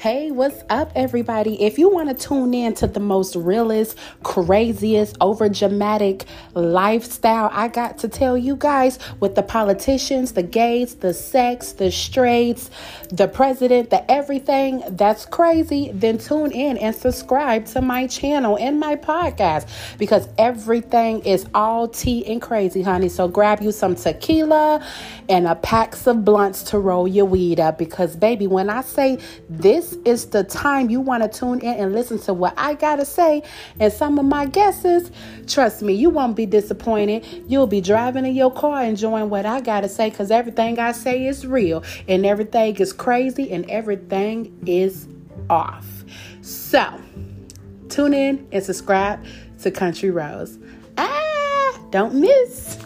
Hey, what's up, everybody? If you want to tune in to the most realest, craziest, over dramatic lifestyle, I got to tell you guys with the politicians, the gays, the sex, the straights, the president, the everything that's crazy, then tune in and subscribe to my channel and my podcast because everything is all tea and crazy, honey. So grab you some tequila and a packs of blunts to roll your weed up because, baby, when I say this is the time you want to tune in and listen to what I got to say and some of my guesses. Trust me, you won't be disappointed. You'll be driving in your car enjoying what I got to say because everything I say is real and everything is crazy and everything is off. So, tune in and subscribe to Country Rose. Ah, don't miss.